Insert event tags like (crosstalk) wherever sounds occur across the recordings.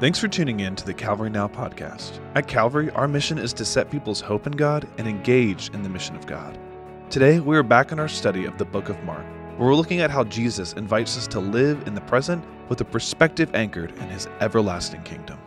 Thanks for tuning in to the Calvary Now podcast. At Calvary, our mission is to set people's hope in God and engage in the mission of God. Today, we are back in our study of the book of Mark, where we're looking at how Jesus invites us to live in the present with a perspective anchored in his everlasting kingdom.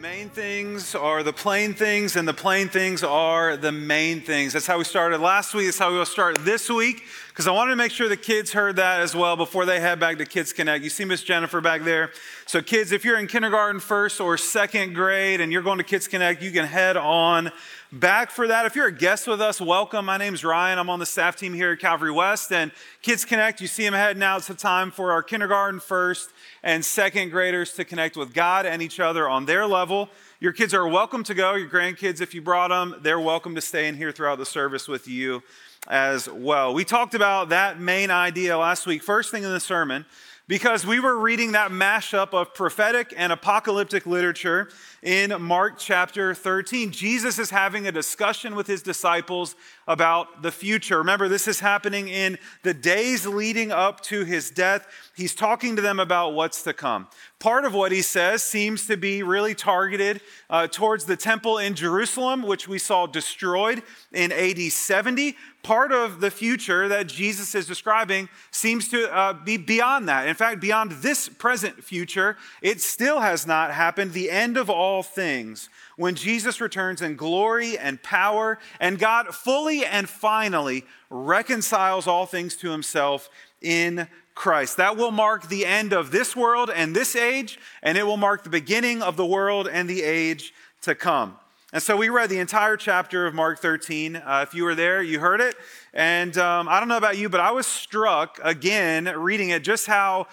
Main things are the plain things, and the plain things are the main things. That's how we started last week. That's how we will start this week, because I wanted to make sure the kids heard that as well before they head back to Kids Connect. You see Miss Jennifer back there. So, kids, if you're in kindergarten, first, or second grade, and you're going to Kids Connect, you can head on back for that. If you're a guest with us, welcome. My name's Ryan. I'm on the staff team here at Calvary West. And Kids Connect, you see them heading out. It's the time for our kindergarten, first, and second graders to connect with God and each other on their level. Your kids are welcome to go. Your grandkids, if you brought them, they're welcome to stay in here throughout the service with you as well. We talked about that main idea last week, first thing in the sermon, because we were reading that mashup of prophetic and apocalyptic literature in Mark chapter 13. Jesus is having a discussion with his disciples about the future. Remember, this is happening in the days leading up to his death. He's talking to them about what's to come. Part of what he says seems to be really targeted uh, towards the temple in Jerusalem, which we saw destroyed in AD 70. Part of the future that Jesus is describing seems to uh, be beyond that. In fact, beyond this present future, it still has not happened. The end of all all things when Jesus returns in glory and power, and God fully and finally reconciles all things to himself in Christ. That will mark the end of this world and this age, and it will mark the beginning of the world and the age to come. And so we read the entire chapter of Mark 13. Uh, if you were there, you heard it. And um, I don't know about you, but I was struck again reading it just how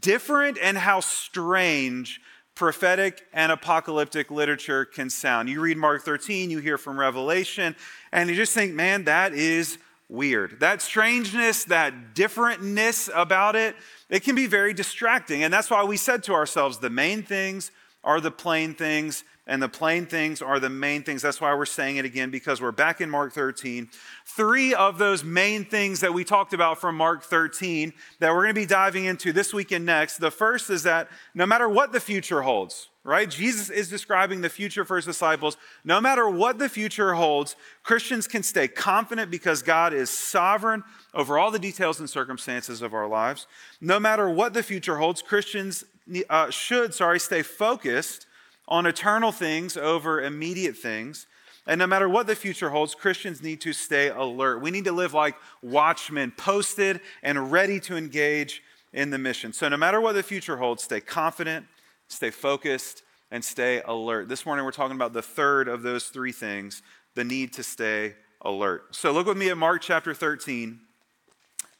different and how strange prophetic and apocalyptic literature can sound. You read Mark 13, you hear from Revelation, and you just think, man, that is weird. That strangeness, that differentness about it, it can be very distracting. And that's why we said to ourselves, the main things are the plain things, and the plain things are the main things. That's why we're saying it again, because we're back in Mark 13. Three of those main things that we talked about from Mark 13 that we're going to be diving into this week and next. The first is that no matter what the future holds, right? Jesus is describing the future for his disciples. No matter what the future holds, Christians can stay confident because God is sovereign over all the details and circumstances of our lives. No matter what the future holds, Christians uh, should, sorry, stay focused on eternal things over immediate things. And no matter what the future holds, Christians need to stay alert. We need to live like watchmen, posted and ready to engage in the mission. So, no matter what the future holds, stay confident, stay focused, and stay alert. This morning, we're talking about the third of those three things the need to stay alert. So, look with me at Mark chapter 13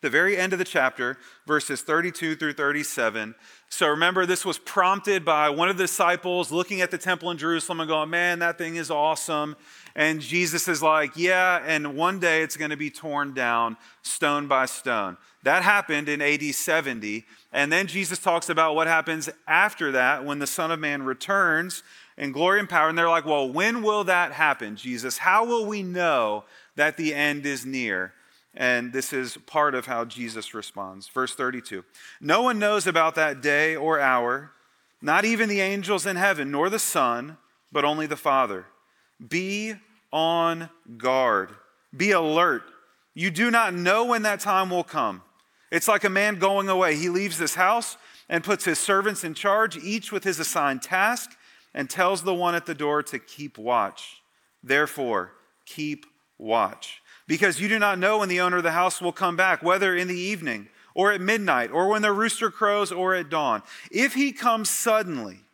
the very end of the chapter, verses 32 through 37. So remember, this was prompted by one of the disciples looking at the temple in Jerusalem and going, Man, that thing is awesome. And Jesus is like, Yeah, and one day it's going to be torn down stone by stone. That happened in AD 70. And then Jesus talks about what happens after that when the Son of Man returns in glory and power. And they're like, Well, when will that happen, Jesus? How will we know that the end is near? And this is part of how Jesus responds. Verse 32 No one knows about that day or hour, not even the angels in heaven, nor the Son, but only the Father. Be on guard, be alert. You do not know when that time will come. It's like a man going away. He leaves this house and puts his servants in charge, each with his assigned task, and tells the one at the door to keep watch. Therefore, keep watch because you do not know when the owner of the house will come back, whether in the evening or at midnight or when the rooster crows or at dawn. If he comes suddenly,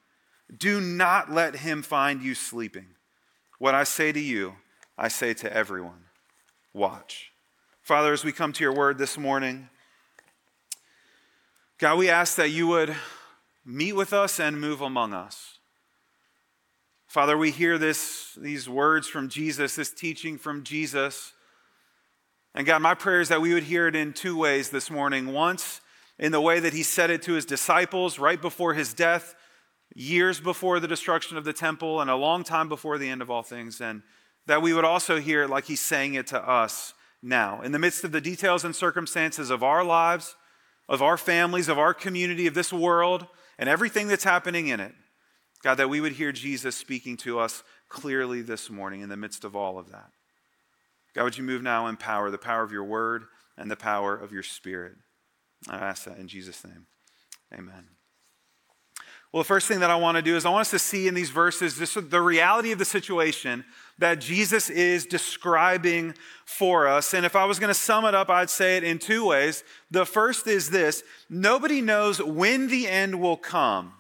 do not let him find you sleeping. What I say to you, I say to everyone watch. Father, as we come to your word this morning, God, we ask that you would meet with us and move among us. Father, we hear this, these words from Jesus, this teaching from Jesus. And God, my prayer is that we would hear it in two ways this morning. Once, in the way that he said it to his disciples right before his death, years before the destruction of the temple, and a long time before the end of all things. And that we would also hear it like he's saying it to us now. In the midst of the details and circumstances of our lives, of our families, of our community, of this world, and everything that's happening in it. God, that we would hear Jesus speaking to us clearly this morning in the midst of all of that. God, would you move now in power, the power of your word and the power of your spirit? I ask that in Jesus' name. Amen. Well, the first thing that I want to do is I want us to see in these verses just the reality of the situation that Jesus is describing for us. And if I was going to sum it up, I'd say it in two ways. The first is this nobody knows when the end will come.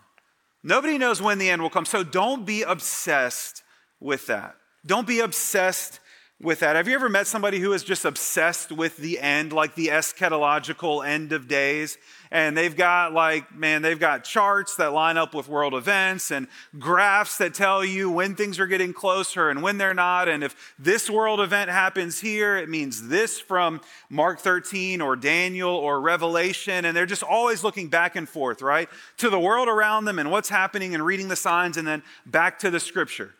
Nobody knows when the end will come. So don't be obsessed with that. Don't be obsessed with that. Have you ever met somebody who is just obsessed with the end, like the eschatological end of days? And they've got, like, man, they've got charts that line up with world events and graphs that tell you when things are getting closer and when they're not. And if this world event happens here, it means this from Mark 13 or Daniel or Revelation. And they're just always looking back and forth, right? To the world around them and what's happening and reading the signs and then back to the scripture.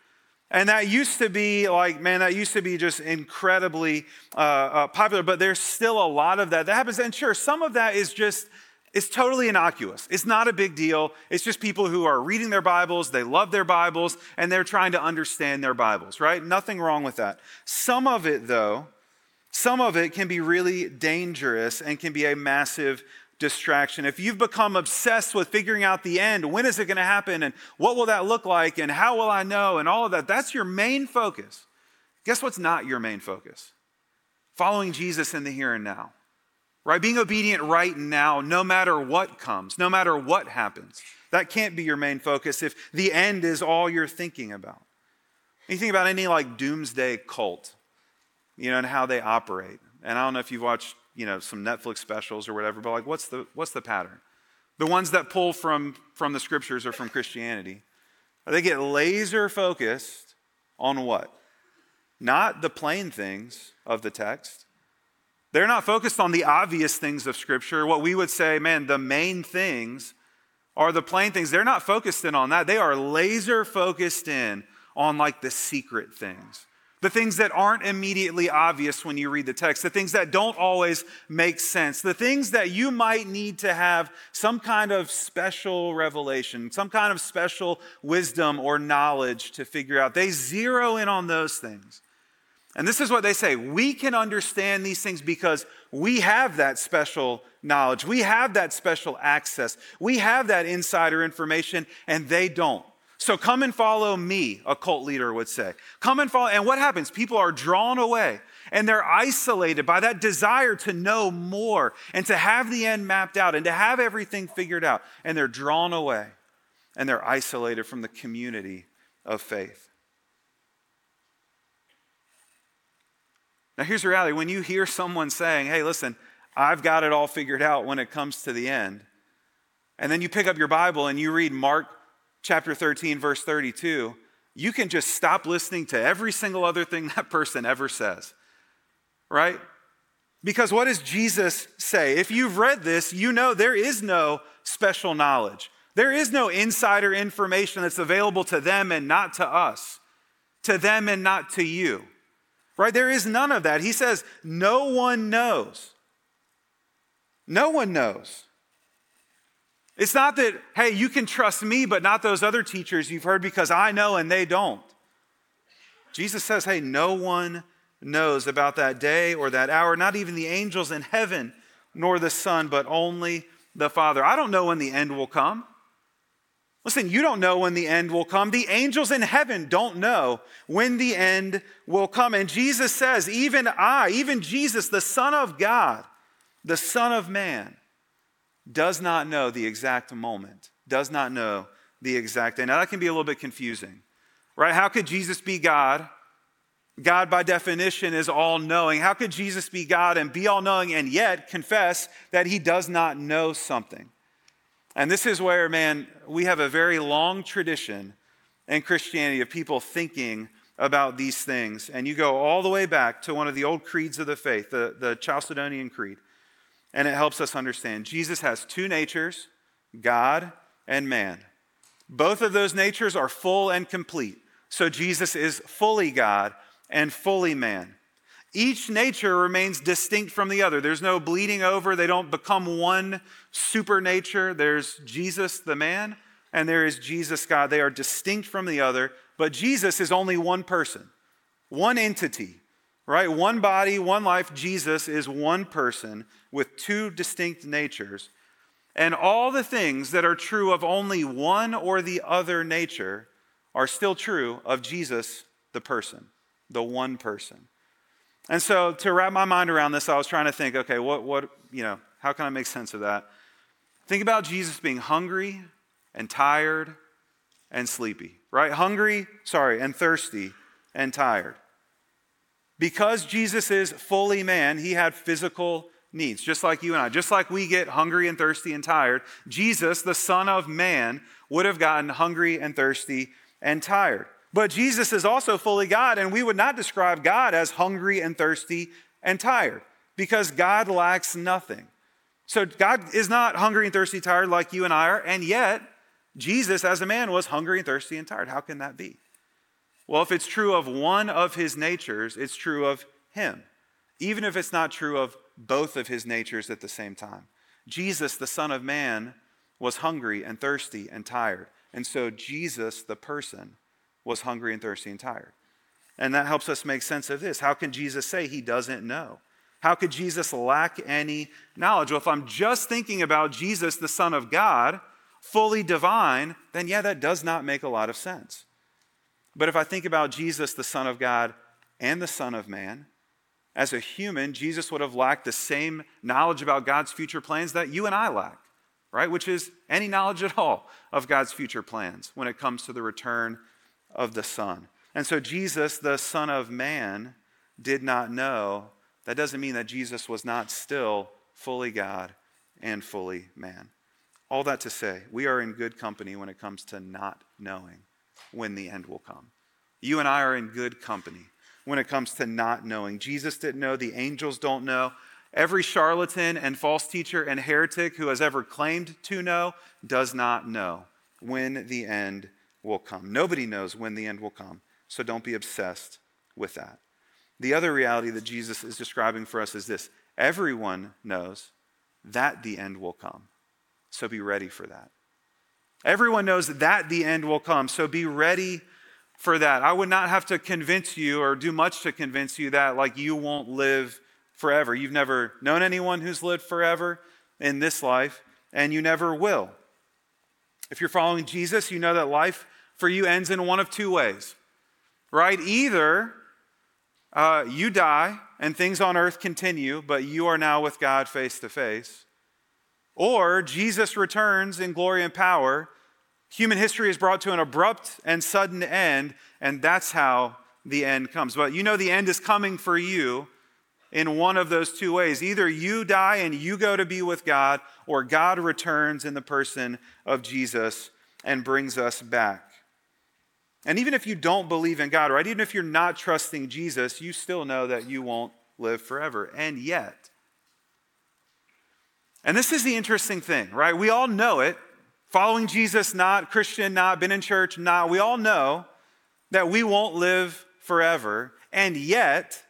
And that used to be like, man, that used to be just incredibly uh, uh, popular, but there's still a lot of that that happens. And sure, some of that is just, it's totally innocuous. It's not a big deal. It's just people who are reading their Bibles, they love their Bibles, and they're trying to understand their Bibles, right? Nothing wrong with that. Some of it, though, some of it can be really dangerous and can be a massive distraction. If you've become obsessed with figuring out the end, when is it going to happen and what will that look like and how will I know and all of that, that's your main focus. Guess what's not your main focus? Following Jesus in the here and now. Right? Being obedient right now, no matter what comes, no matter what happens. That can't be your main focus if the end is all you're thinking about. You think about any like doomsday cult, you know, and how they operate. And I don't know if you've watched you know, some Netflix specials or whatever, but like, what's the, what's the pattern? The ones that pull from, from the scriptures or from Christianity, they get laser focused on what? Not the plain things of the text. They're not focused on the obvious things of Scripture. What we would say, man, the main things are the plain things. They're not focused in on that. They are laser focused in on like the secret things the things that aren't immediately obvious when you read the text, the things that don't always make sense, the things that you might need to have some kind of special revelation, some kind of special wisdom or knowledge to figure out. They zero in on those things. And this is what they say we can understand these things because we have that special knowledge, we have that special access, we have that insider information, and they don't. So come and follow me, a cult leader would say. Come and follow. And what happens? People are drawn away and they're isolated by that desire to know more and to have the end mapped out and to have everything figured out. And they're drawn away and they're isolated from the community of faith. Now, here's the reality when you hear someone saying, hey, listen, I've got it all figured out when it comes to the end, and then you pick up your Bible and you read Mark chapter 13, verse 32, you can just stop listening to every single other thing (laughs) that person ever says, right? Because what does Jesus say? If you've read this, you know there is no special knowledge. There is no insider information that's available to them and not to us, to them and not to you, right? There is none of that. He says, no one knows. No one knows. It's not that, hey, you can trust me, but not those other teachers you've heard because I know and they don't. Jesus says, hey, no one knows about that day or that hour, not even the angels in heaven, nor the Son, but only the Father. I don't know when the end will come. Listen, you don't know when the end will come. The angels in heaven don't know when the end will come. And Jesus says, even I, even Jesus, the Son of God, the Son of Man, does not know the exact moment, does not know the exact day. Now, that can be a little bit confusing, right? How could Jesus be God? God, by definition, is all knowing. How could Jesus be God and be all knowing and yet confess that he does not know something? And this is where, man, we have a very long tradition in Christianity of people thinking about these things. And you go all the way back to one of the old creeds of the faith, the, the Chalcedonian Creed and it helps us understand. Jesus has two natures God and man. Both of those natures are full and complete. So Jesus is fully God and fully man. Each nature remains distinct from the other. There's no bleeding over. They don't become one super nature. There's Jesus, the man, and there is Jesus, God. They are distinct from the other, but Jesus is only one person, one entity, right? One body, one life. Jesus is one person with two distinct natures. And all the things that are true of only one or the other nature are still true of Jesus, the person, the one person. And so to wrap my mind around this, I was trying to think, okay, what, what, you know, how can I make sense of that? Think about Jesus being hungry and tired and sleepy, right? Hungry, sorry, and thirsty and tired. Because Jesus is fully man, he had physical needs, just like you and I. Just like we get hungry and thirsty and tired, Jesus, the Son of Man, would have gotten hungry and thirsty and tired. But Jesus is also fully God, and we would not describe God as hungry and thirsty and tired because God lacks nothing. So God is not hungry and thirsty, tired like you and I are, and yet Jesus, as a man, was hungry and thirsty and tired. How can that be? Well, if it's true of one of his natures, it's true of him, even if it's not true of both of his natures at the same time. Jesus, the Son of Man, was hungry and thirsty and tired. And so Jesus, the person, was hungry and thirsty and tired. And that helps us make sense of this. How can Jesus say he doesn't know? How could Jesus lack any knowledge? Well, if I'm just thinking about Jesus, the Son of God, fully divine, then yeah, that does not make a lot of sense. But if I think about Jesus, the Son of God, and the Son of Man, as a human, Jesus would have lacked the same knowledge about God's future plans that you and I lack, right? Which is any knowledge at all of God's future plans when it comes to the return of the Son. And so Jesus, the Son of Man, did not know. That doesn't mean that Jesus was not still fully God and fully man. All that to say, we are in good company when it comes to not knowing when the end will come. You and I are in good company when it comes to not knowing. Jesus didn't know, the angels don't know. Every charlatan and false teacher and heretic who has ever claimed to know does not know when the end will come. Nobody knows when the end will come, so don't be obsessed with that. The other reality that Jesus is describing for us is this everyone knows that the end will come, so be ready for that. Everyone knows that the end will come, so be ready for that. I would not have to convince you or do much to convince you that, like, you won't live forever. You've never known anyone who's lived forever in this life, and you never will. If you're following Jesus, you know that life for you ends in one of two ways, right? Either uh, you die and things on earth continue, but you are now with God face to face, or Jesus returns in glory and power. Human history is brought to an abrupt and sudden end, and that's how the end comes. But you know the end is coming for you in one of those two ways. Either you die and you go to be with God, or God returns in the person of Jesus and brings us back. And even if you don't believe in God, right, even if you're not trusting Jesus, you still know that you won't live forever. And yet, and this is the interesting thing, right? We all know it. Following Jesus, not Christian, not been in church, not. We all know that we won't live forever. And yet,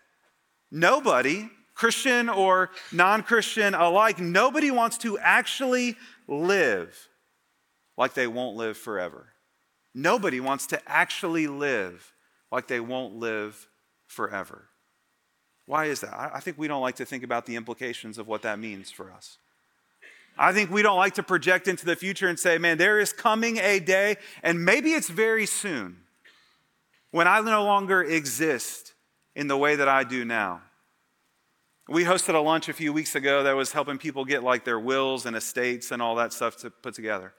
nobody, Christian or non Christian alike, nobody wants to actually live like they won't live forever. Nobody wants to actually live like they won't live forever. Why is that? I think we don't like to think about the implications of what that means for us. I think we don't like to project into the future and say, man, there is coming a day, and maybe it's very soon, when I no longer exist in the way that I do now. We hosted a lunch a few weeks ago that was helping people get like their wills and estates and all that stuff to put together.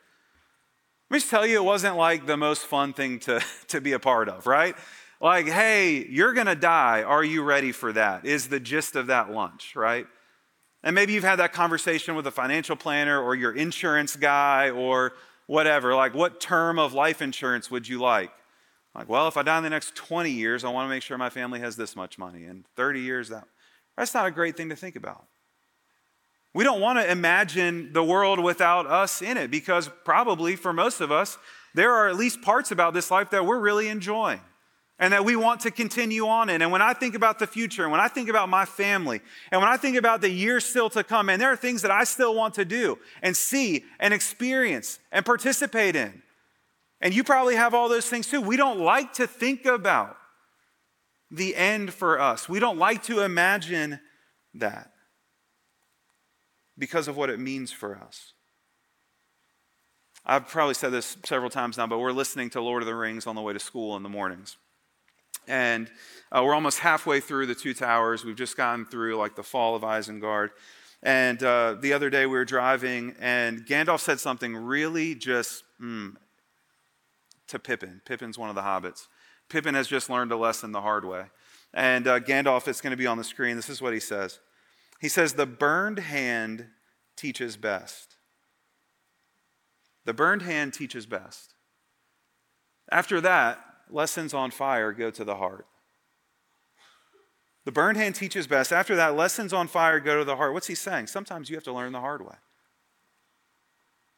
Let me just tell you, it wasn't like the most fun thing to, (laughs) to be a part of, right? Like, hey, you're to die. Are you ready for that? Is the gist of that lunch, right? And maybe you've had that conversation with a financial planner or your insurance guy or whatever. Like, what term of life insurance would you like? Like, well, if I die in the next 20 years, I want to make sure my family has this much money. And 30 years, that, that's not a great thing to think about. We don't want to imagine the world without us in it because probably for most of us, there are at least parts about this life that we're really enjoying. And that we want to continue on in. And when I think about the future, and when I think about my family, and when I think about the years still to come, and there are things that I still want to do and see and experience and participate in. And you probably have all those things too. We don't like to think about the end for us, we don't like to imagine that because of what it means for us. I've probably said this several times now, but we're listening to Lord of the Rings on the way to school in the mornings. And uh, we're almost halfway through the two towers. We've just gotten through like the fall of Isengard. And uh, the other day we were driving, and Gandalf said something really just mm, to Pippin. Pippin's one of the hobbits. Pippin has just learned a lesson the hard way. And uh, Gandalf, it's going to be on the screen. This is what he says He says, The burned hand teaches best. The burned hand teaches best. After that, lessons on fire go to the heart. The burned hand teaches best. After that, lessons on fire go to the heart. What's he saying? Sometimes you have to learn the hard way.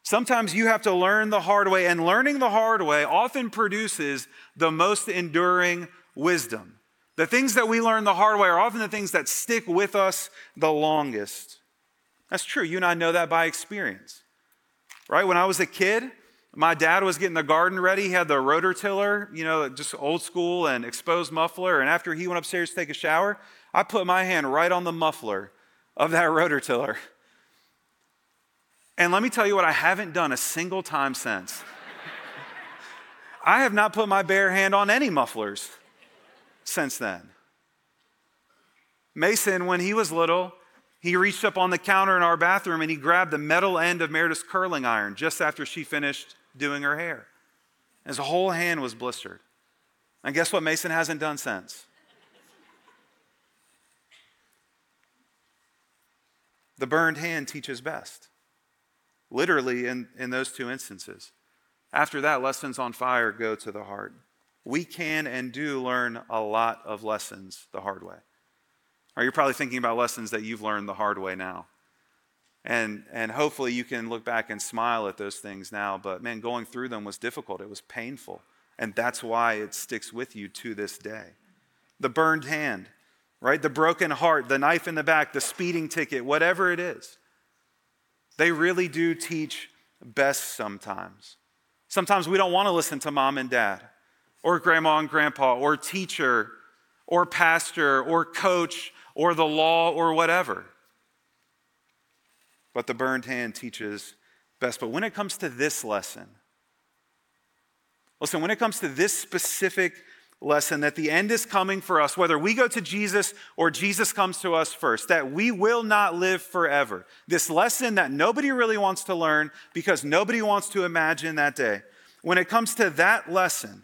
Sometimes you have to learn the hard way, and learning the hard way often produces the most enduring wisdom. The things that we learn the hard way are often the things that stick with us the longest. That's true. You and I know that by experience. Right? When I was a kid, my dad was getting the garden ready. He had the rototiller, you know, just old school and exposed muffler. And after he went upstairs to take a shower, I put my hand right on the muffler of that (laughs) rototiller. And let me tell you what I haven't done a single time since. (laughs) I have not put my bare hand on any mufflers since then. Mason, when he was little, he reached up on the counter in our bathroom and he grabbed the metal end of Meredith's curling iron just after she finished doing her hair. His whole hand was blistered. And guess what Mason hasn't done since? The burned hand teaches best. Literally, in, in those two instances. After that, lessons on fire go to the heart. We can and do learn a lot of lessons the hard way. Or you're probably thinking about lessons that you've learned the hard way now. And, and hopefully you can look back and smile at those things now. But man, going through them was difficult, it was painful. And that's why it sticks with you to this day. The burned hand, right? The broken heart, the knife in the back, the speeding ticket, whatever it is. They really do teach best sometimes. Sometimes we don't want to listen to mom and dad, or grandma and grandpa, or teacher, or pastor, or coach, or the law or whatever. But the burned hand teaches best. But when it comes to this lesson, listen, when it comes to this specific lesson that the end is coming for us, whether we go to Jesus or Jesus comes to us first, that we will not live forever. This lesson that nobody really wants to learn because nobody wants to imagine that day. When it comes to that lesson,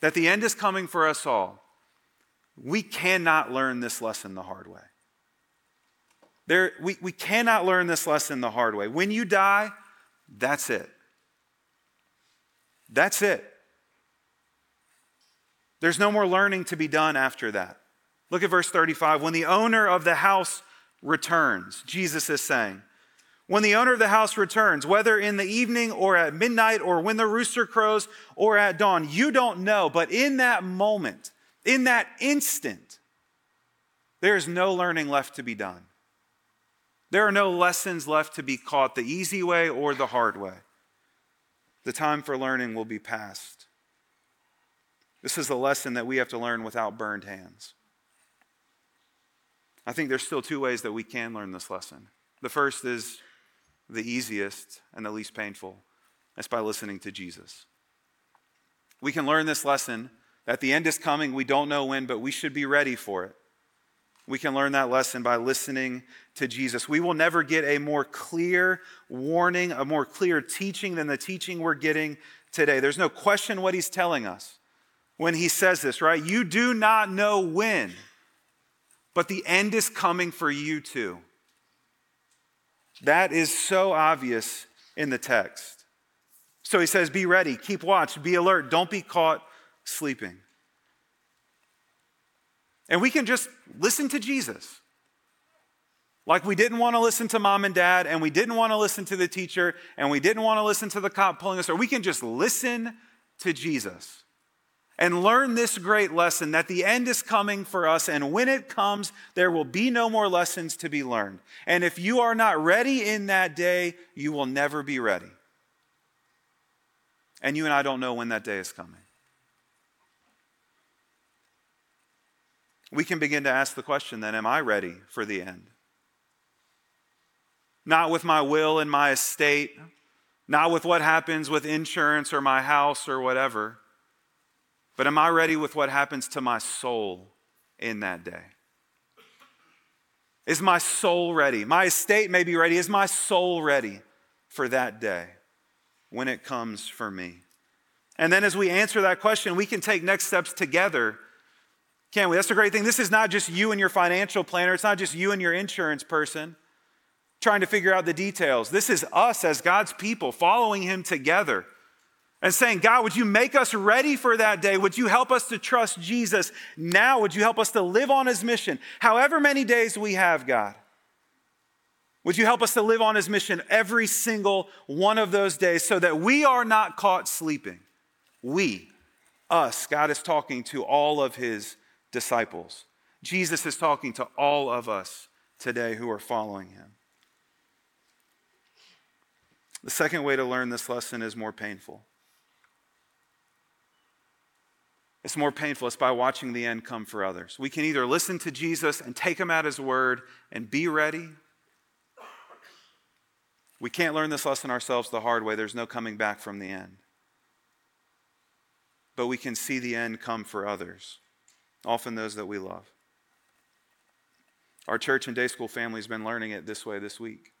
that the end is coming for us all, we cannot learn this lesson the hard way. There, we, we cannot learn this lesson the hard way. When you die, that's it. That's it. There's no more learning to be done after that. Look at verse 35. When the owner of the house returns, Jesus is saying, when the owner of the house returns, whether in the evening or at midnight or when the rooster crows or at dawn, you don't know. But in that moment, in that instant, there is no learning left to be done. There are no lessons left to be caught the easy way or the hard way. The time for learning will be past. This is a lesson that we have to learn without burned hands. I think there's still two ways that we can learn this lesson. The first is the easiest and the least painful. That's by listening to Jesus. We can learn this lesson that the end is coming. We don't know when, but we should be ready for it. We can learn that lesson by listening to Jesus. We will never get a more clear warning, a more clear teaching than the teaching we're getting today. There's no question what he's telling us when he says this, right? You do not know when, but the end is coming for you too. That is so obvious in the text. So he says, Be ready, keep watch, be alert, don't be caught sleeping. And we can just listen to Jesus. Like we didn't want to listen to mom and dad, and we didn't want to listen to the teacher, and we didn't want to listen to the cop pulling us, or we can just listen to Jesus. and learn this great lesson that the end is coming for us, and when it comes, there will be no more lessons to be learned. And if you are not ready in that day, you will never be ready. And you and I don't know when that day is coming. We can begin to ask the question then Am I ready for the end? Not with my will and my estate, not with what happens with insurance or my house or whatever but am I ready with what happens to my soul in that day? Is my soul ready? My estate may be ready. Is my soul ready for that day when it comes for me? And then as we answer that question, we can take next steps together. Can't we? That's the great thing. This is not just you and your financial planner, it's not just you and your insurance person trying to figure out the details. This is us as God's people following Him together and saying, God, would you make us ready for that day? Would you help us to trust Jesus now? Would you help us to live on his mission? However many days we have, God, would you help us to live on his mission every single one of those days so that we are not caught sleeping? We, us, God is talking to all of his disciples. Jesus is talking to all of us today who are following him. The second way to learn this lesson is more painful. It's more painful. It's by watching the end come for others. We can either listen to Jesus and take him at his word and be ready. We can't learn this lesson ourselves the hard way. There's no coming back from the end. But we can see the end come for others, often those that we love. Our church and day school family has been learning it this way this week.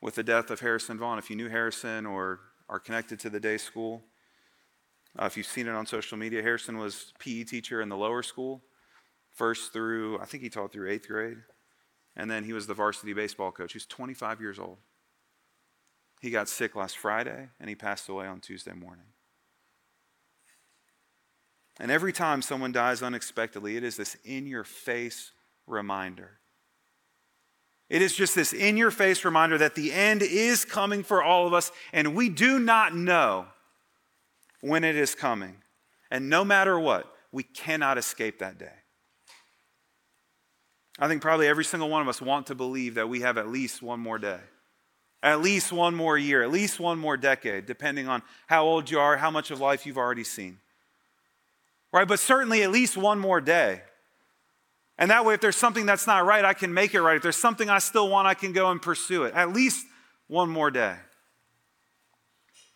With the death of Harrison Vaughn, if you knew Harrison or are connected to the day school, uh, if you've seen it on social media, Harrison was PE teacher in the lower school, first through, I think he taught through eighth grade. And then he was the varsity baseball coach. He's 25 years old. He got sick last Friday and he passed away on Tuesday morning. And every time someone dies unexpectedly, it is this in your face reminder. It is just this in your face reminder that the end is coming for all of us, and we do not know when it is coming. And no matter what, we cannot escape that day. I think probably every single one of us want to believe that we have at least one more day, at least one more year, at least one more decade, depending on how old you are, how much of life you've already seen. Right? But certainly at least one more day. And that way, if there's something that's not right, I can make it right. If there's something I still want, I can go and pursue it. At least one more day.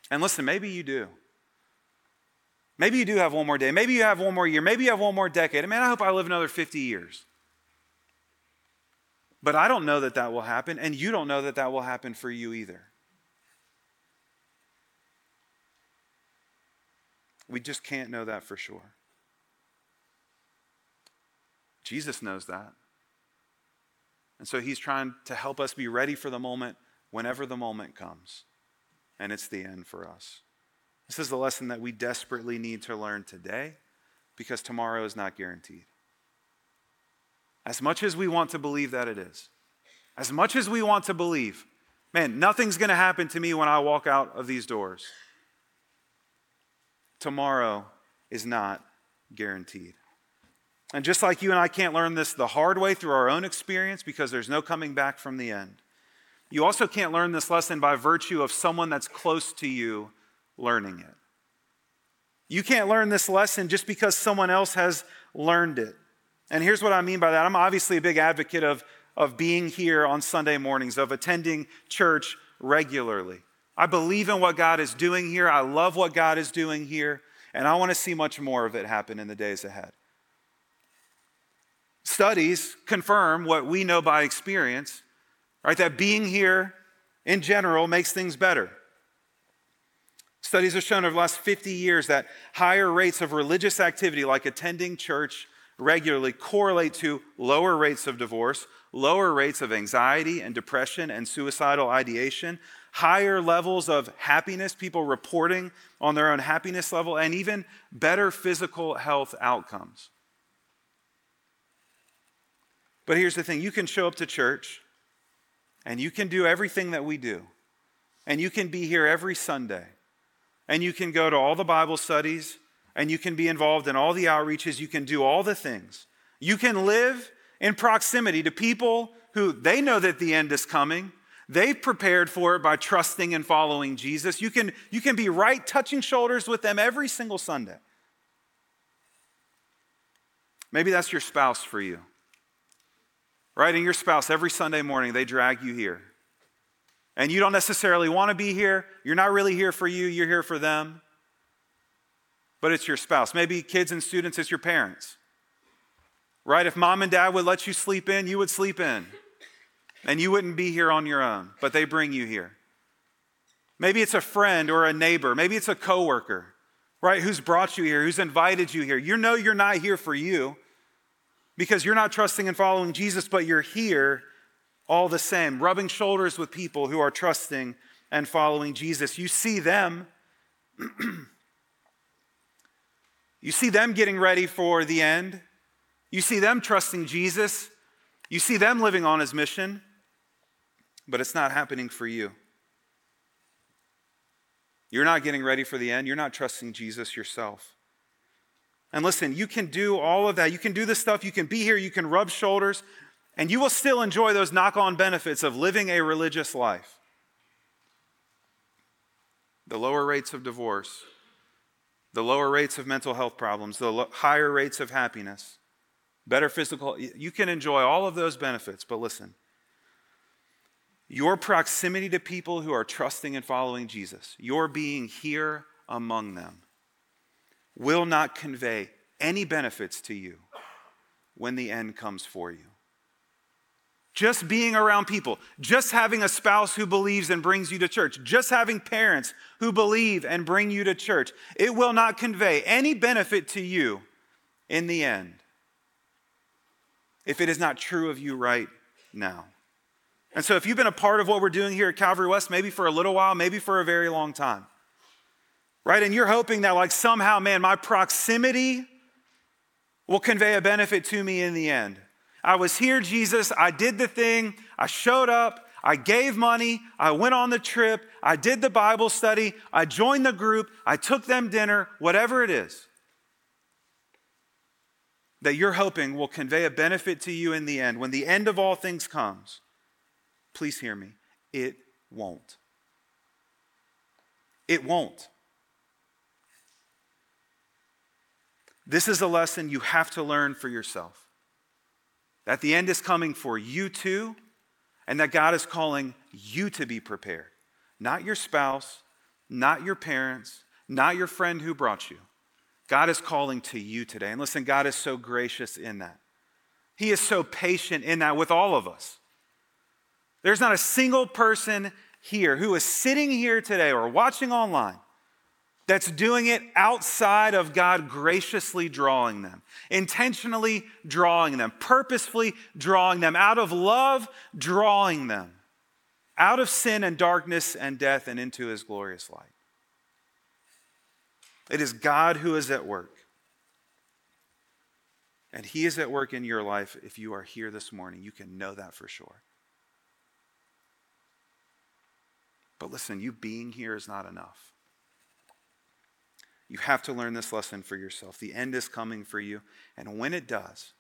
And listen, maybe you do. Maybe you do have one more day. Maybe you have one more year. Maybe you have one more decade. I mean, I hope I live another 50 years. But I don't know that that will happen, and you don't know that that will happen for you either. We just can't know that for sure. Jesus knows that. And so he's trying to help us be ready for the moment whenever the moment comes. And it's the end for us. This is the lesson that we desperately need to learn today because tomorrow is not guaranteed. As much as we want to believe that it is, as much as we want to believe, man, nothing's going to happen to me when I walk out of these doors. Tomorrow is not guaranteed. And just like you and I can't learn this the hard way through our own experience because there's no coming back from the end, you also can't learn this lesson by virtue of someone that's close to you learning it. You can't learn this lesson just because someone else has learned it. And here's what I mean by that I'm obviously a big advocate of, of being here on Sunday mornings, of attending church regularly. I believe in what God is doing here. I love what God is doing here. And I want to see much more of it happen in the days ahead. Studies confirm what we know by experience, right? That being here in general makes things better. Studies have shown over the last 50 years that higher rates of religious activity, like attending church regularly, correlate to lower rates of divorce, lower rates of anxiety and depression and suicidal ideation, higher levels of happiness, people reporting on their own happiness level, and even better physical health outcomes. But here's the thing you can show up to church and you can do everything that we do, and you can be here every Sunday and you can go to all the Bible studies and you can be involved in all the outreaches. You can do all the things. You can live in proximity to people who they know that the end is coming. They've prepared for it by trusting and following Jesus. You can, you can be right touching shoulders with them every single Sunday. Maybe that's your spouse for you. Right? And your spouse, every Sunday morning, they drag you here. And you don't necessarily want to be here. You're not really here for you, you're here for them. But it's your spouse. Maybe kids and students, it's your parents. Right? If mom and dad would let you sleep in, you would sleep in. And you wouldn't be here on your own, but they bring you here. Maybe it's a friend or a neighbor. Maybe it's a coworker right, who's brought you here, who's invited you here. You know you're not here for you because you're not trusting and following Jesus, but you're here all the same, rubbing shoulders with people who are trusting and following Jesus. You see them. (clears throat) you see them getting ready for the end. You see them trusting Jesus. You see them living on his mission, but it's not happening for you. You're not getting ready for the end. You're not trusting Jesus yourself. And listen, you can do all of that. You can do this stuff. You can be here. You can rub shoulders, and you will still enjoy those knock on benefits of living a religious life. The lower rates of divorce, the lower rates of mental health problems, the higher rates of happiness, better physical. You can enjoy all of those benefits, but listen, your proximity to people who are trusting and following Jesus, your being here among them, will not convey any benefits to you when the end comes for you. Just being around people, just having a spouse who believes and brings you to church, just having parents who believe and bring you to church, it will not convey any benefit to you in the end if it is not true of you right now. And so, if you've been a part of what we're doing here at Calvary West, maybe for a little while, maybe for a very long time, right? And you're hoping that, like, somehow, man, my proximity will convey a benefit to me in the end. I was here, Jesus. I did the thing. I showed up. I gave money. I went on the trip. I did the Bible study. I joined the group. I took them dinner, whatever it is that you're hoping will convey a benefit to you in the end. When the end of all things comes, Please hear me. It won't. It won't. This is a lesson you have to learn for yourself. That the end is coming for you too, and that God is calling you to be prepared. Not your spouse, not your parents, not your friend who brought you. God is calling to you today. And listen, God is so gracious in that. He is so patient in that with all of us. There's not a single person here who is sitting here today or watching online that's doing it outside of God graciously drawing them, intentionally drawing them, purposefully drawing them, out of love, drawing them out of sin and darkness and death and into his glorious light. It is God who is at work. And he is at work in your life if you are here this morning. You can know that for sure. But listen, you being here is not enough. You have to learn this lesson for yourself. The end is coming for you. And when it does,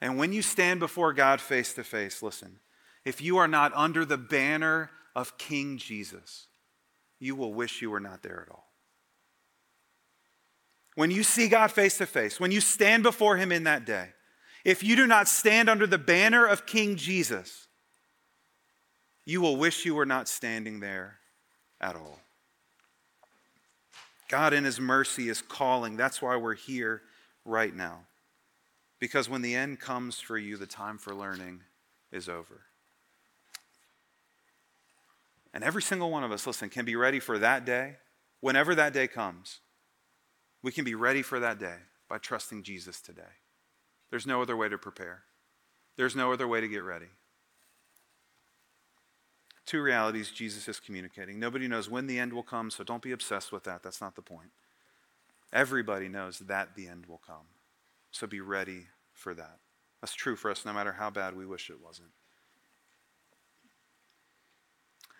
and when you stand before God face to face, listen, if you are not under the banner of King Jesus, you will wish you were not there at all. When you see God face to face, when you stand before Him in that day, if you do not stand under the banner of King Jesus, you will wish you were not standing there at all. God, in His mercy, is calling. That's why we're here right now. Because when the end comes for you, the time for learning is over. And every single one of us, listen, can be ready for that day. Whenever that day comes, we can be ready for that day by trusting Jesus today. There's no other way to prepare, there's no other way to get ready. Two realities Jesus is communicating. Nobody knows when the end will come, so don't be obsessed with that. That's not the point. Everybody knows that the end will come. So be ready for that. That's true for us no matter how bad we wish it wasn't.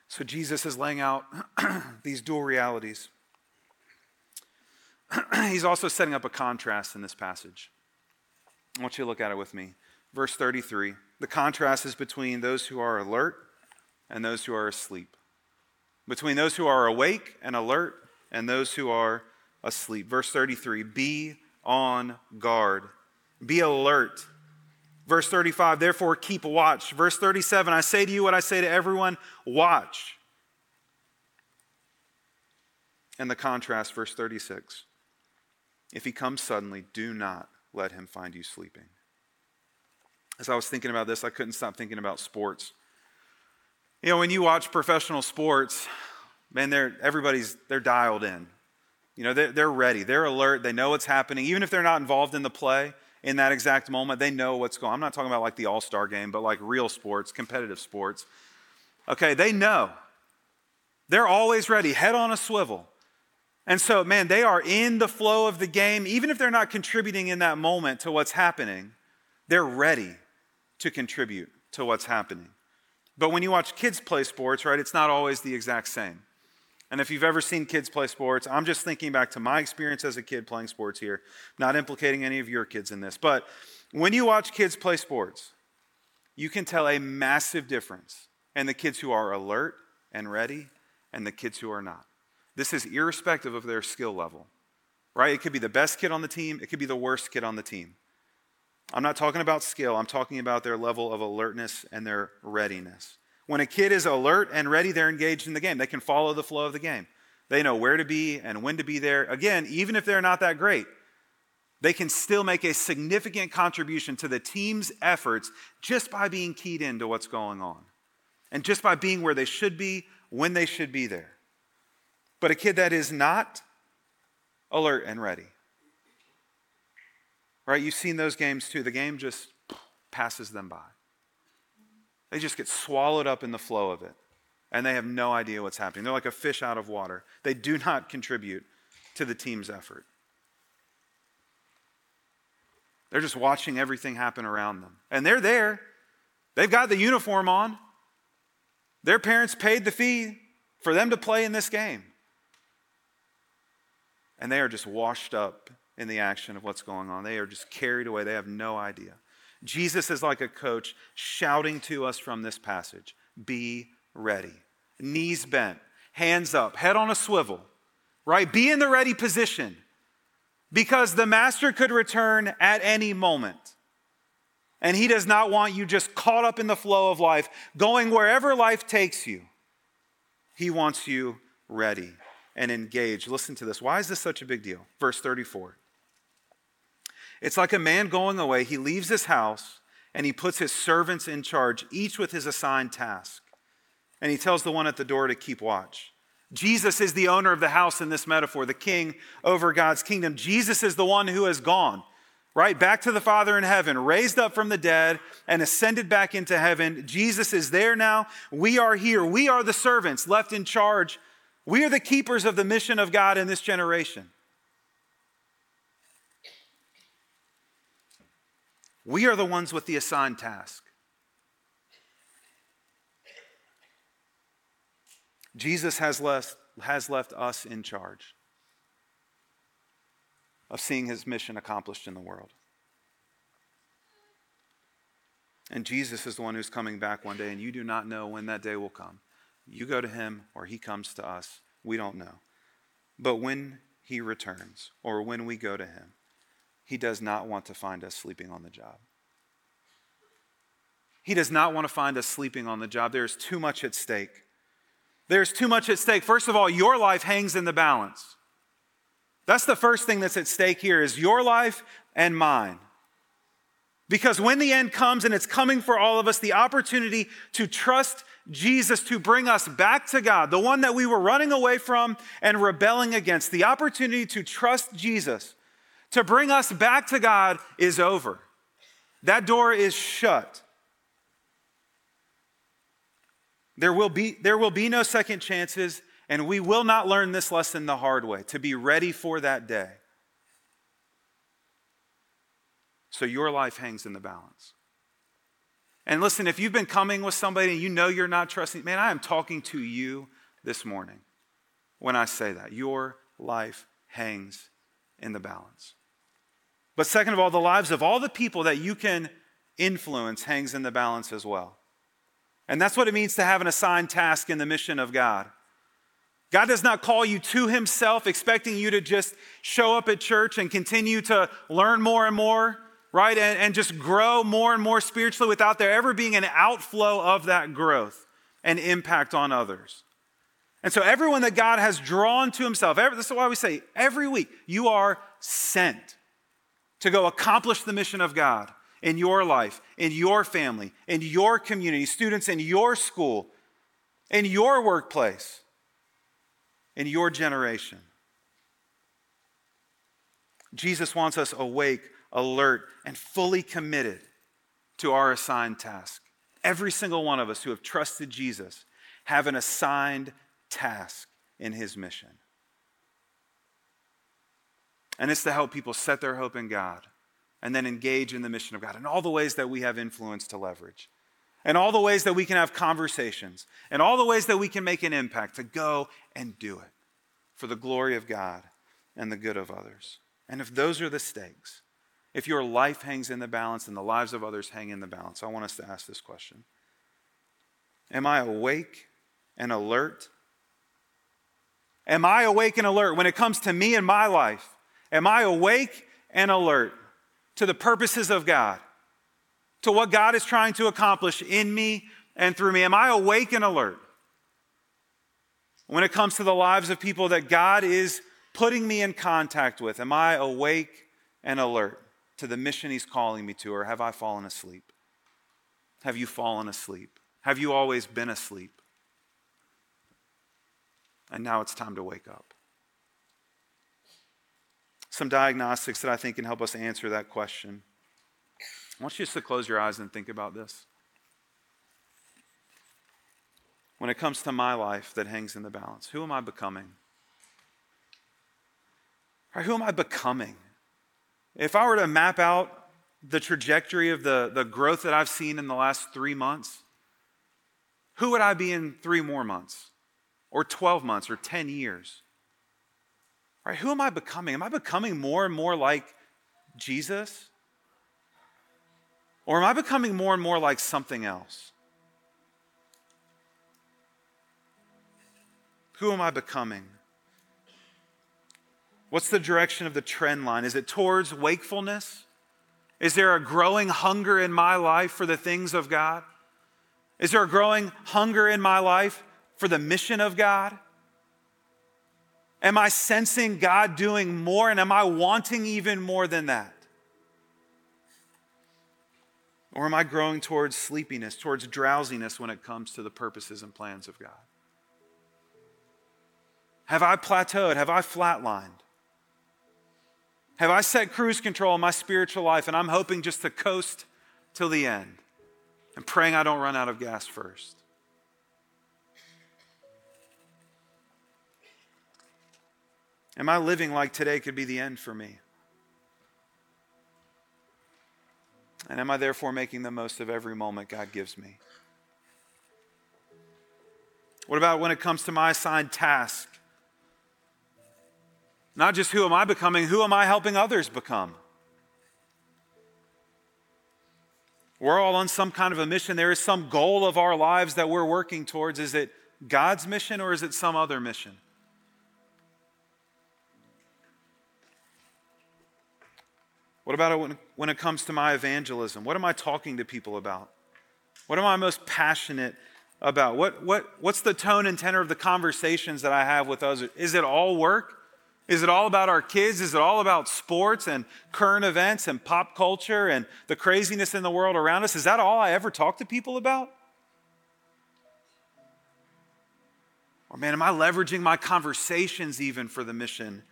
So Jesus is laying out (clears throat) these dual realities. (clears throat) he's also setting up a contrast in this passage. I want you to look at it with me. Verse 33 the contrast is between those who are alert and those who are asleep, between those who are awake and alert and those who are asleep. Verse 33 be on guard, be alert. Verse 35, therefore keep watch. Verse 37, I say to you what I say to everyone watch. And the contrast, verse 36 if he comes suddenly, do not let him find you sleeping. As I was thinking about this, I couldn't stop thinking about sports. You know, when you watch professional sports, man, they're, everybody's they're dialed in. You know, they're, they're ready, they're alert, they know what's happening. Even if they're not involved in the play in that exact moment, they know what's going on. I'm not talking about like the all star game, but like real sports, competitive sports. Okay, they know. They're always ready, head on a swivel. And so, man, they are in the flow of the game. Even if they're not contributing in that moment to what's happening, they're ready to contribute to what's happening. But when you watch kids play sports, right, it's not always the exact same. And if you've ever seen kids play sports, I'm just thinking back to my experience as a kid playing sports here, not implicating any of your kids in this. But when you watch kids play sports, you can tell a massive difference in the kids who are alert and ready and the kids who are not. This is irrespective of their skill level, right? It could be the best kid on the team, it could be the worst kid on the team. I'm not talking about skill, I'm talking about their level of alertness and their readiness. When a kid is alert and ready, they're engaged in the game. They can follow the flow of the game. They know where to be and when to be there. Again, even if they're not that great, they can still make a significant contribution to the team's efforts just by being keyed into what's going on and just by being where they should be when they should be there. But a kid that is not alert and ready. Right? You've seen those games too. The game just passes them by. They just get swallowed up in the flow of it. And they have no idea what's happening. They're like a fish out of water. They do (laughs) not contribute to the team's effort. They're just watching everything happen around them. And they're there. They've got the uniform on. Their parents paid the fee for them to play in this game and they are just washed up in the action of what's going on. They are just carried away. They have no idea. Jesus is like a coach shouting to us from this passage be ready. Knees bent, hands up, head on a swivel, right? Be in the ready position because the master could return at any moment. And he does not want you just caught up in the flow of life, going wherever life takes you. He wants you ready and engaged. Listen to this. Why is this such a big deal? Verse 34. It's like a man going away. He leaves his house and he puts his servants in charge, each with his assigned task. And he tells the one at the door to keep watch. Jesus is the owner of the house in this metaphor, the king over God's kingdom. Jesus is the one who has gone, right? Back to the Father in heaven, raised up from the dead and ascended back into heaven. Jesus is there now. We are here. We are the servants left in charge we are the keepers of the mission of God in this generation. We are the ones with the assigned task. Jesus has left, has left us in charge of seeing his mission accomplished in the world. And Jesus is the one who's coming back one day, and you do not know when that day will come. You go to him or he comes to us. We don't know. But when he returns or when we go to him, he does not want to find us sleeping on the job. He does not want to find us sleeping on the job. There's too much at stake. There's too much at stake. First of all, your life hangs in the balance. That's the first thing that's at stake here is your life and mine. Because when the end comes and it's coming for all of us, the opportunity to trust Jesus to bring us back to God, the one that we were running away from and rebelling against. The opportunity to trust Jesus to bring us back to God is over. That door is shut. There will be, there will be no second chances, and we will not learn this lesson the hard way to be ready for that day. So your life hangs in the balance. And listen, if you've been coming with somebody and you know you're not trusting, man, I am talking to you this morning when I say that. Your life hangs in the balance. But second of all, the lives of all the people that you can influence hangs in the balance as well. And that's what it means to have an assigned task in the mission of God. God does not call you to Himself, expecting you to just show up at church and continue to learn more and more, right? And, and just grow more and more spiritually without there ever being an outflow of that growth and impact on others. And so, everyone that God has drawn to Himself, every, this is why we say every week, you are sent to go accomplish the mission of God in your life, in your family, in your community, students in your school, in your workplace, in your generation. Jesus wants us awake, alert, and fully committed to our assigned task. Every single one of us who have trusted Jesus have an assigned task in his mission. And it's to help people set their hope in God and then engage in the mission of God in all the ways that we have influence to leverage, and all the ways that we can have conversations, and all the ways that we can make an impact to go and do it for the glory of God and the good of others. And if those are the stakes, if your life hangs in the balance and the lives of others hang in the balance, I want us to ask this question Am I awake and alert? Am I awake and alert when it comes to me and my life? Am I awake and alert to the purposes of God, to what God is trying to accomplish in me and through me? Am I awake and alert? When it comes to the lives of people that God is putting me in contact with, am I awake and alert to the mission He's calling me to, or have I fallen asleep? Have you fallen asleep? Have you always been asleep? And now it's time to wake up some diagnostics that I think can help us answer that question. I want you just to close your eyes and think about this. When it comes to my life that hangs in the balance, who am I becoming? Right, who am I becoming? If I were to map out the trajectory of the, the growth that I've seen in the last three months, who would I be in three more months, or 12 months, or 10 years? Right? Who am I becoming? Am I becoming more and more like Jesus? Or am I becoming more and more like something else? Who am I becoming? What's the direction of the trend line? Is it towards wakefulness? Is there a growing hunger in my life for the things of God? Is there a growing hunger in my life for the mission of God? Am I sensing God doing more? And am I wanting even more than that? Or am I growing towards sleepiness, towards drowsiness when it comes to the purposes and plans of God? Have I plateaued? Have I flatlined? Have I set cruise control in my spiritual life and I'm hoping just to coast till the end and praying I don't run out of gas first? Am I living like today could be the end for me? And am I therefore making the most of every moment God gives me? What about when it comes to my assigned task? Not just who am I becoming, who am I helping others become? We're all on some kind of a mission. There is some goal of our lives that we're working towards. Is it God's mission or is it some other mission? What about when, it comes to my evangelism? What am I talking to people about? What am I most passionate about? What, what, what's the tone and tenor of the conversations that I have with others? Is it all work? Is it all about our kids? Is it all about sports and current events and pop culture and the craziness in the world around us? Is that all I ever talk to people about? Or, man, am I leveraging my conversations even for the mission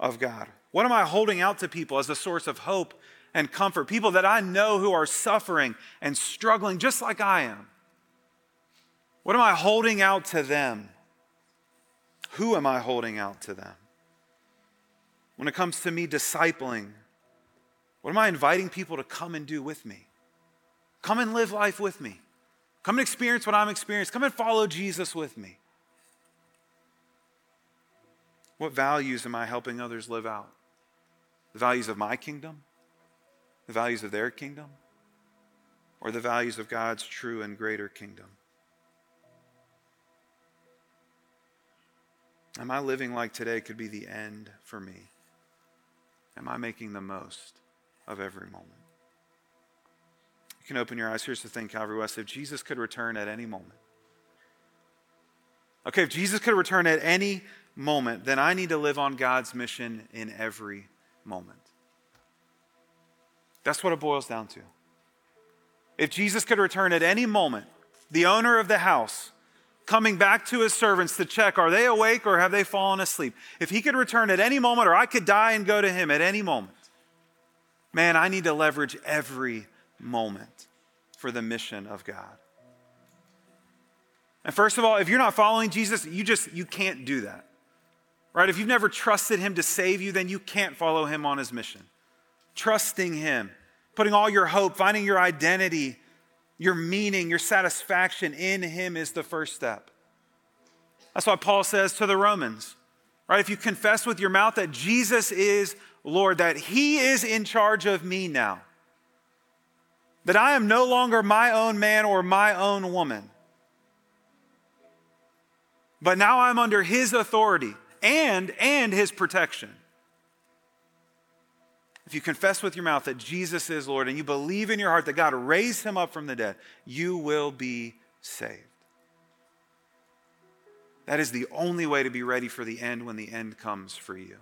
of God? What am I holding out to people as a source of hope and comfort? People that I know who are suffering and struggling just like I am. What am I holding out to them? Who am I holding out to them? When it comes to me discipling, what am I inviting people to come and do with me? Come and live life with me. Come and experience what I'm experiencing. Come and follow Jesus with me. What values am I helping others live out? The values of my kingdom? The values of their kingdom? Or the values of God's true and greater kingdom? Am I living like today could be the end for me? Am I making the most of every moment? You can open your eyes. Here's the thing, Calvary West. If Jesus could return at any moment, okay, if Jesus could return at any moment, then I need to live on God's mission in every moment. That's what it boils down to. If Jesus could return at any moment, the owner of the house coming back to his servants to check are they awake or have they fallen asleep? If he could return at any moment, or I could die and go to him at any moment, man, I need to leverage every moment for the mission of God. And first of all, if you're not following Jesus, you just you can't do that. Right? If you've never trusted him to save you, then you can't follow him on his mission. Trusting him, putting all your hope, finding your identity, your meaning, your satisfaction in him is the first step. That's why Paul says to the Romans, right? If you confess with your mouth that Jesus is Lord, that he is in charge of me now, that I am no longer my own man or my own woman, but now I'm under his authority and and his protection. If you confess with your mouth that Jesus is Lord and you believe in your heart that God raised him up from the dead, you will be saved. That is the only way to be ready for the end when the end comes for you.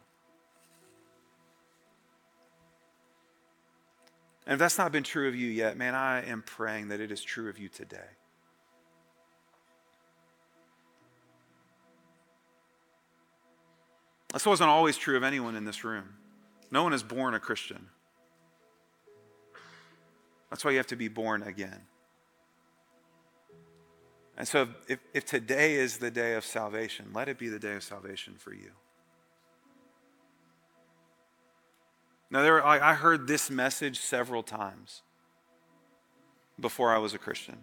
And if that's not been true of you yet, man, I am praying that it is true of you today. This wasn't always true of anyone in this room. No one is born a Christian. That's why you have to be born again. And so, if, if today is the day of salvation, let it be the day of salvation for you. Now, there, I heard this message several times before I was a Christian.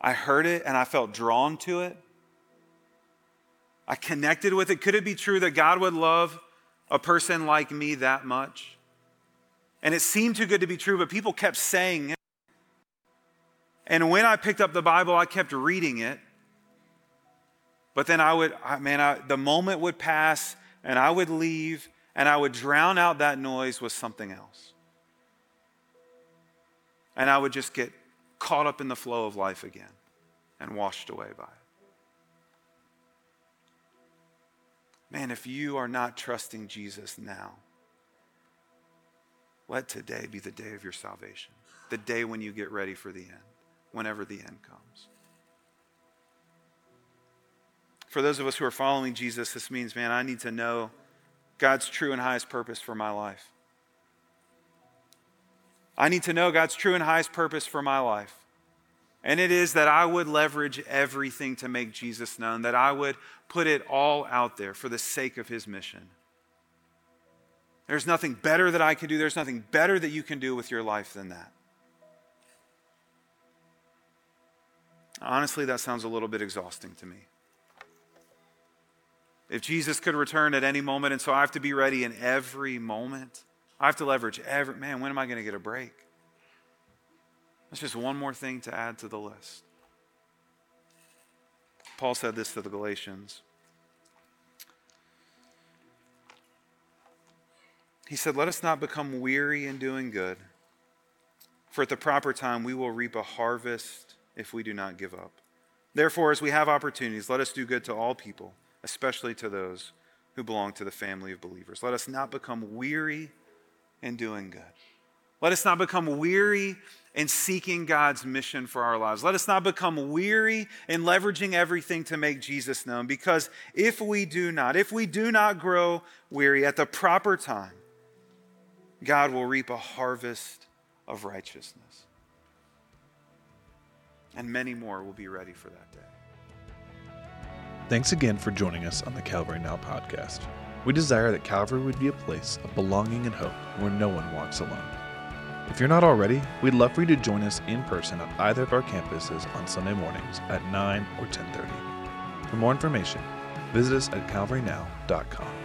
I heard it and I felt drawn to it. I connected with it. Could it be true that God would love a person like me that much? And it seemed too good to be true, but people kept saying it. And when I picked up the Bible, I kept reading it. But then I would, man, I, the moment would pass and I would leave and I would drown out that noise with something else. And I would just get caught up in the flow of life again and washed away by it. Man, if you are not trusting Jesus now, let today be the day of your salvation, the day when you get ready for the end, whenever the end comes. For those of us who are following Jesus, this means, man, I need to know God's true and highest purpose for my life. I need to know God's true and highest purpose for my life. And it is that I would leverage everything to make Jesus known, that I would put it all out there for the sake of his mission. There's nothing better that I can do, there's nothing better that you can do with your life than that. Honestly, that sounds a little bit exhausting to me. If Jesus could return at any moment, and so I have to be ready in every moment, I have to leverage every, man, when am I going to get a break? That's just one more thing to add to the list. Paul said this to the Galatians. He said, Let us not become weary in doing good, for at the proper time we will reap a harvest if we do not give up. Therefore, as we have opportunities, let us do good to all people, especially to those who belong to the family of believers. Let us not become weary in doing good. Let us not become weary in seeking God's mission for our lives. Let us not become weary in leveraging everything to make Jesus known, because if we do not, if we do not grow weary at the proper time, God will reap a harvest of righteousness. And many more will be ready for that day. Thanks again for joining us on the Calvary Now podcast. We desire that Calvary would be a place of belonging and hope where no one walks alone. If you're not already, we'd love for you to join us in person at either of our campuses on Sunday mornings at 9 or 10:30. For more information, visit us at calvarynow.com.